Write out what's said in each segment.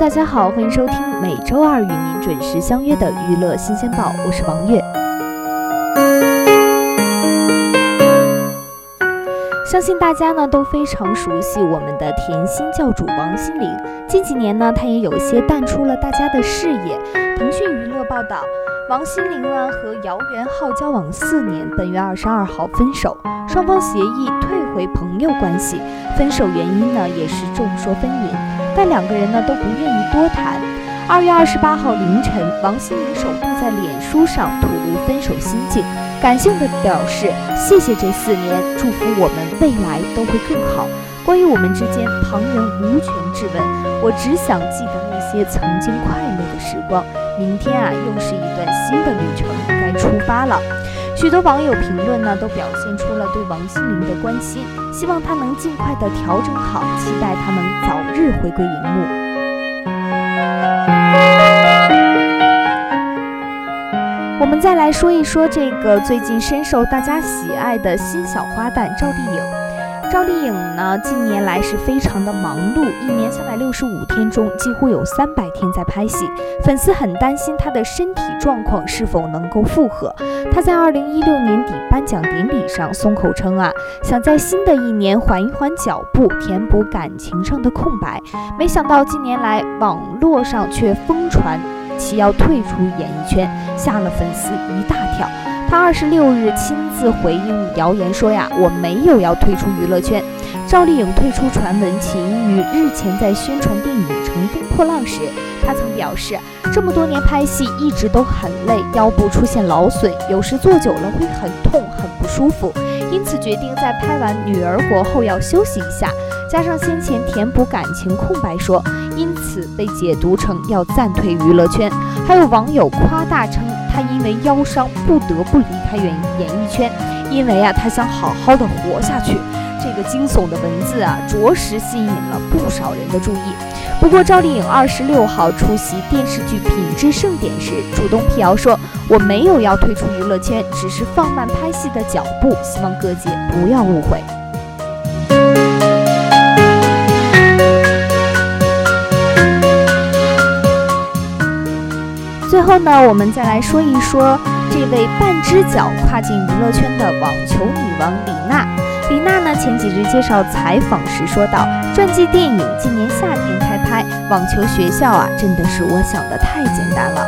大家好，欢迎收听每周二与您准时相约的娱乐新鲜报，我是王悦。相信大家呢都非常熟悉我们的甜心教主王心凌，近几年呢，她也有些淡出了大家的视野。腾讯娱乐报道，王心凌呢和姚元浩交往四年，本月二十二号分手，双方协议退回朋友关系。分手原因呢也是众说纷纭。但两个人呢都不愿意多谈。二月二十八号凌晨，王心凌首度在脸书上吐露分手心境，感性的表示谢谢这四年，祝福我们未来都会更好。关于我们之间，旁人无权质问，我只想记得那些曾经快乐的时光。明天啊，又是一段新的旅程，该出发了。许多网友评论呢，都表现出了对王心凌的关心，希望她能尽快的调整好，期待她能早日回归荧幕。我们再来说一说这个最近深受大家喜爱的新小花旦赵丽颖。赵丽颖呢，近年来是非常的忙碌，一年三百六十五天中，几乎有三百天在拍戏。粉丝很担心她的身体状况是否能够复合。她在二零一六年底颁奖典礼上松口称啊，想在新的一年缓一缓脚步，填补感情上的空白。没想到近年来网络上却疯传其要退出演艺圈，吓了粉丝一大跳。他二十六日亲自回应谣言说呀，我没有要退出娱乐圈。赵丽颖退出传闻起因于日前在宣传电影《乘风破浪》时，她曾表示，这么多年拍戏一直都很累，腰部出现劳损，有时坐久了会很痛很不舒服，因此决定在拍完《女儿国》后要休息一下。加上先前填补感情空白说，因此被解读成要暂退娱乐圈。还有网友夸大称。他因为腰伤不得不离开演演艺圈，因为啊，他想好好的活下去。这个惊悚的文字啊，着实吸引了不少人的注意。不过，赵丽颖二十六号出席电视剧《品质盛典》时，主动辟谣说：“我没有要退出娱乐圈，只是放慢拍戏的脚步，希望各界不要误会。”后呢，我们再来说一说这位半只脚跨进娱乐圈的网球女王李娜。李娜呢，前几日接受采访时说道：“传记电影今年夏天开拍，网球学校啊，真的是我想的太简单了。”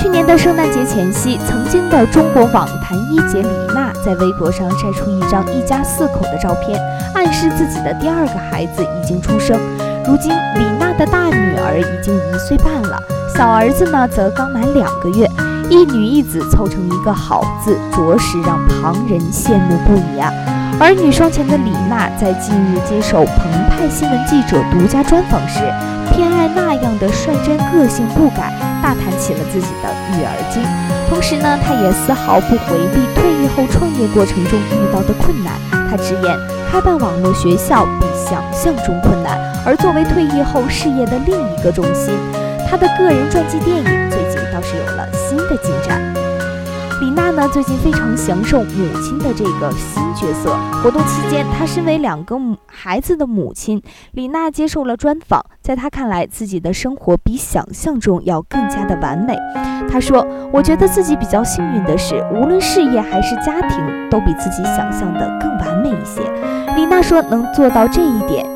去年的圣诞节前夕，曾经的中国网坛一姐李娜在微博上晒出一张一家四口的照片，暗示自己的第二个孩子已经出生。如今，李娜的大女儿已经一岁半了。小儿子呢，则刚满两个月，一女一子凑成一个好字，着实让旁人羡慕不已啊。儿女双全的李娜在近日接受澎湃新闻记者独家专访时，偏爱那样的率真个性不改，大谈起了自己的育儿经。同时呢，她也丝毫不回避退役后创业过程中遇到的困难。她直言，开办网络学校比想象中困难，而作为退役后事业的另一个重心。她的个人传记电影最近倒是有了新的进展。李娜呢，最近非常享受母亲的这个新角色。活动期间，她身为两个孩子的母亲，李娜接受了专访。在她看来，自己的生活比想象中要更加的完美。她说：“我觉得自己比较幸运的是，无论事业还是家庭，都比自己想象的更完美一些。”李娜说：“能做到这一点，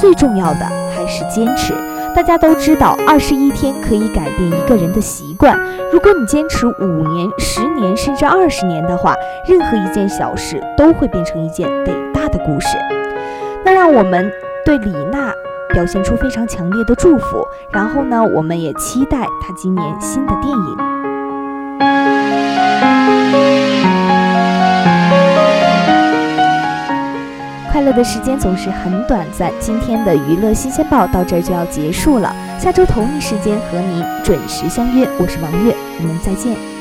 最重要的还是坚持。”大家都知道，二十一天可以改变一个人的习惯。如果你坚持五年、十年，甚至二十年的话，任何一件小事都会变成一件伟大的故事。那让我们对李娜表现出非常强烈的祝福。然后呢，我们也期待她今年新的电影。的时间总是很短暂，今天的娱乐新鲜报到这儿就要结束了。下周同一时间和您准时相约，我是王悦，我们再见。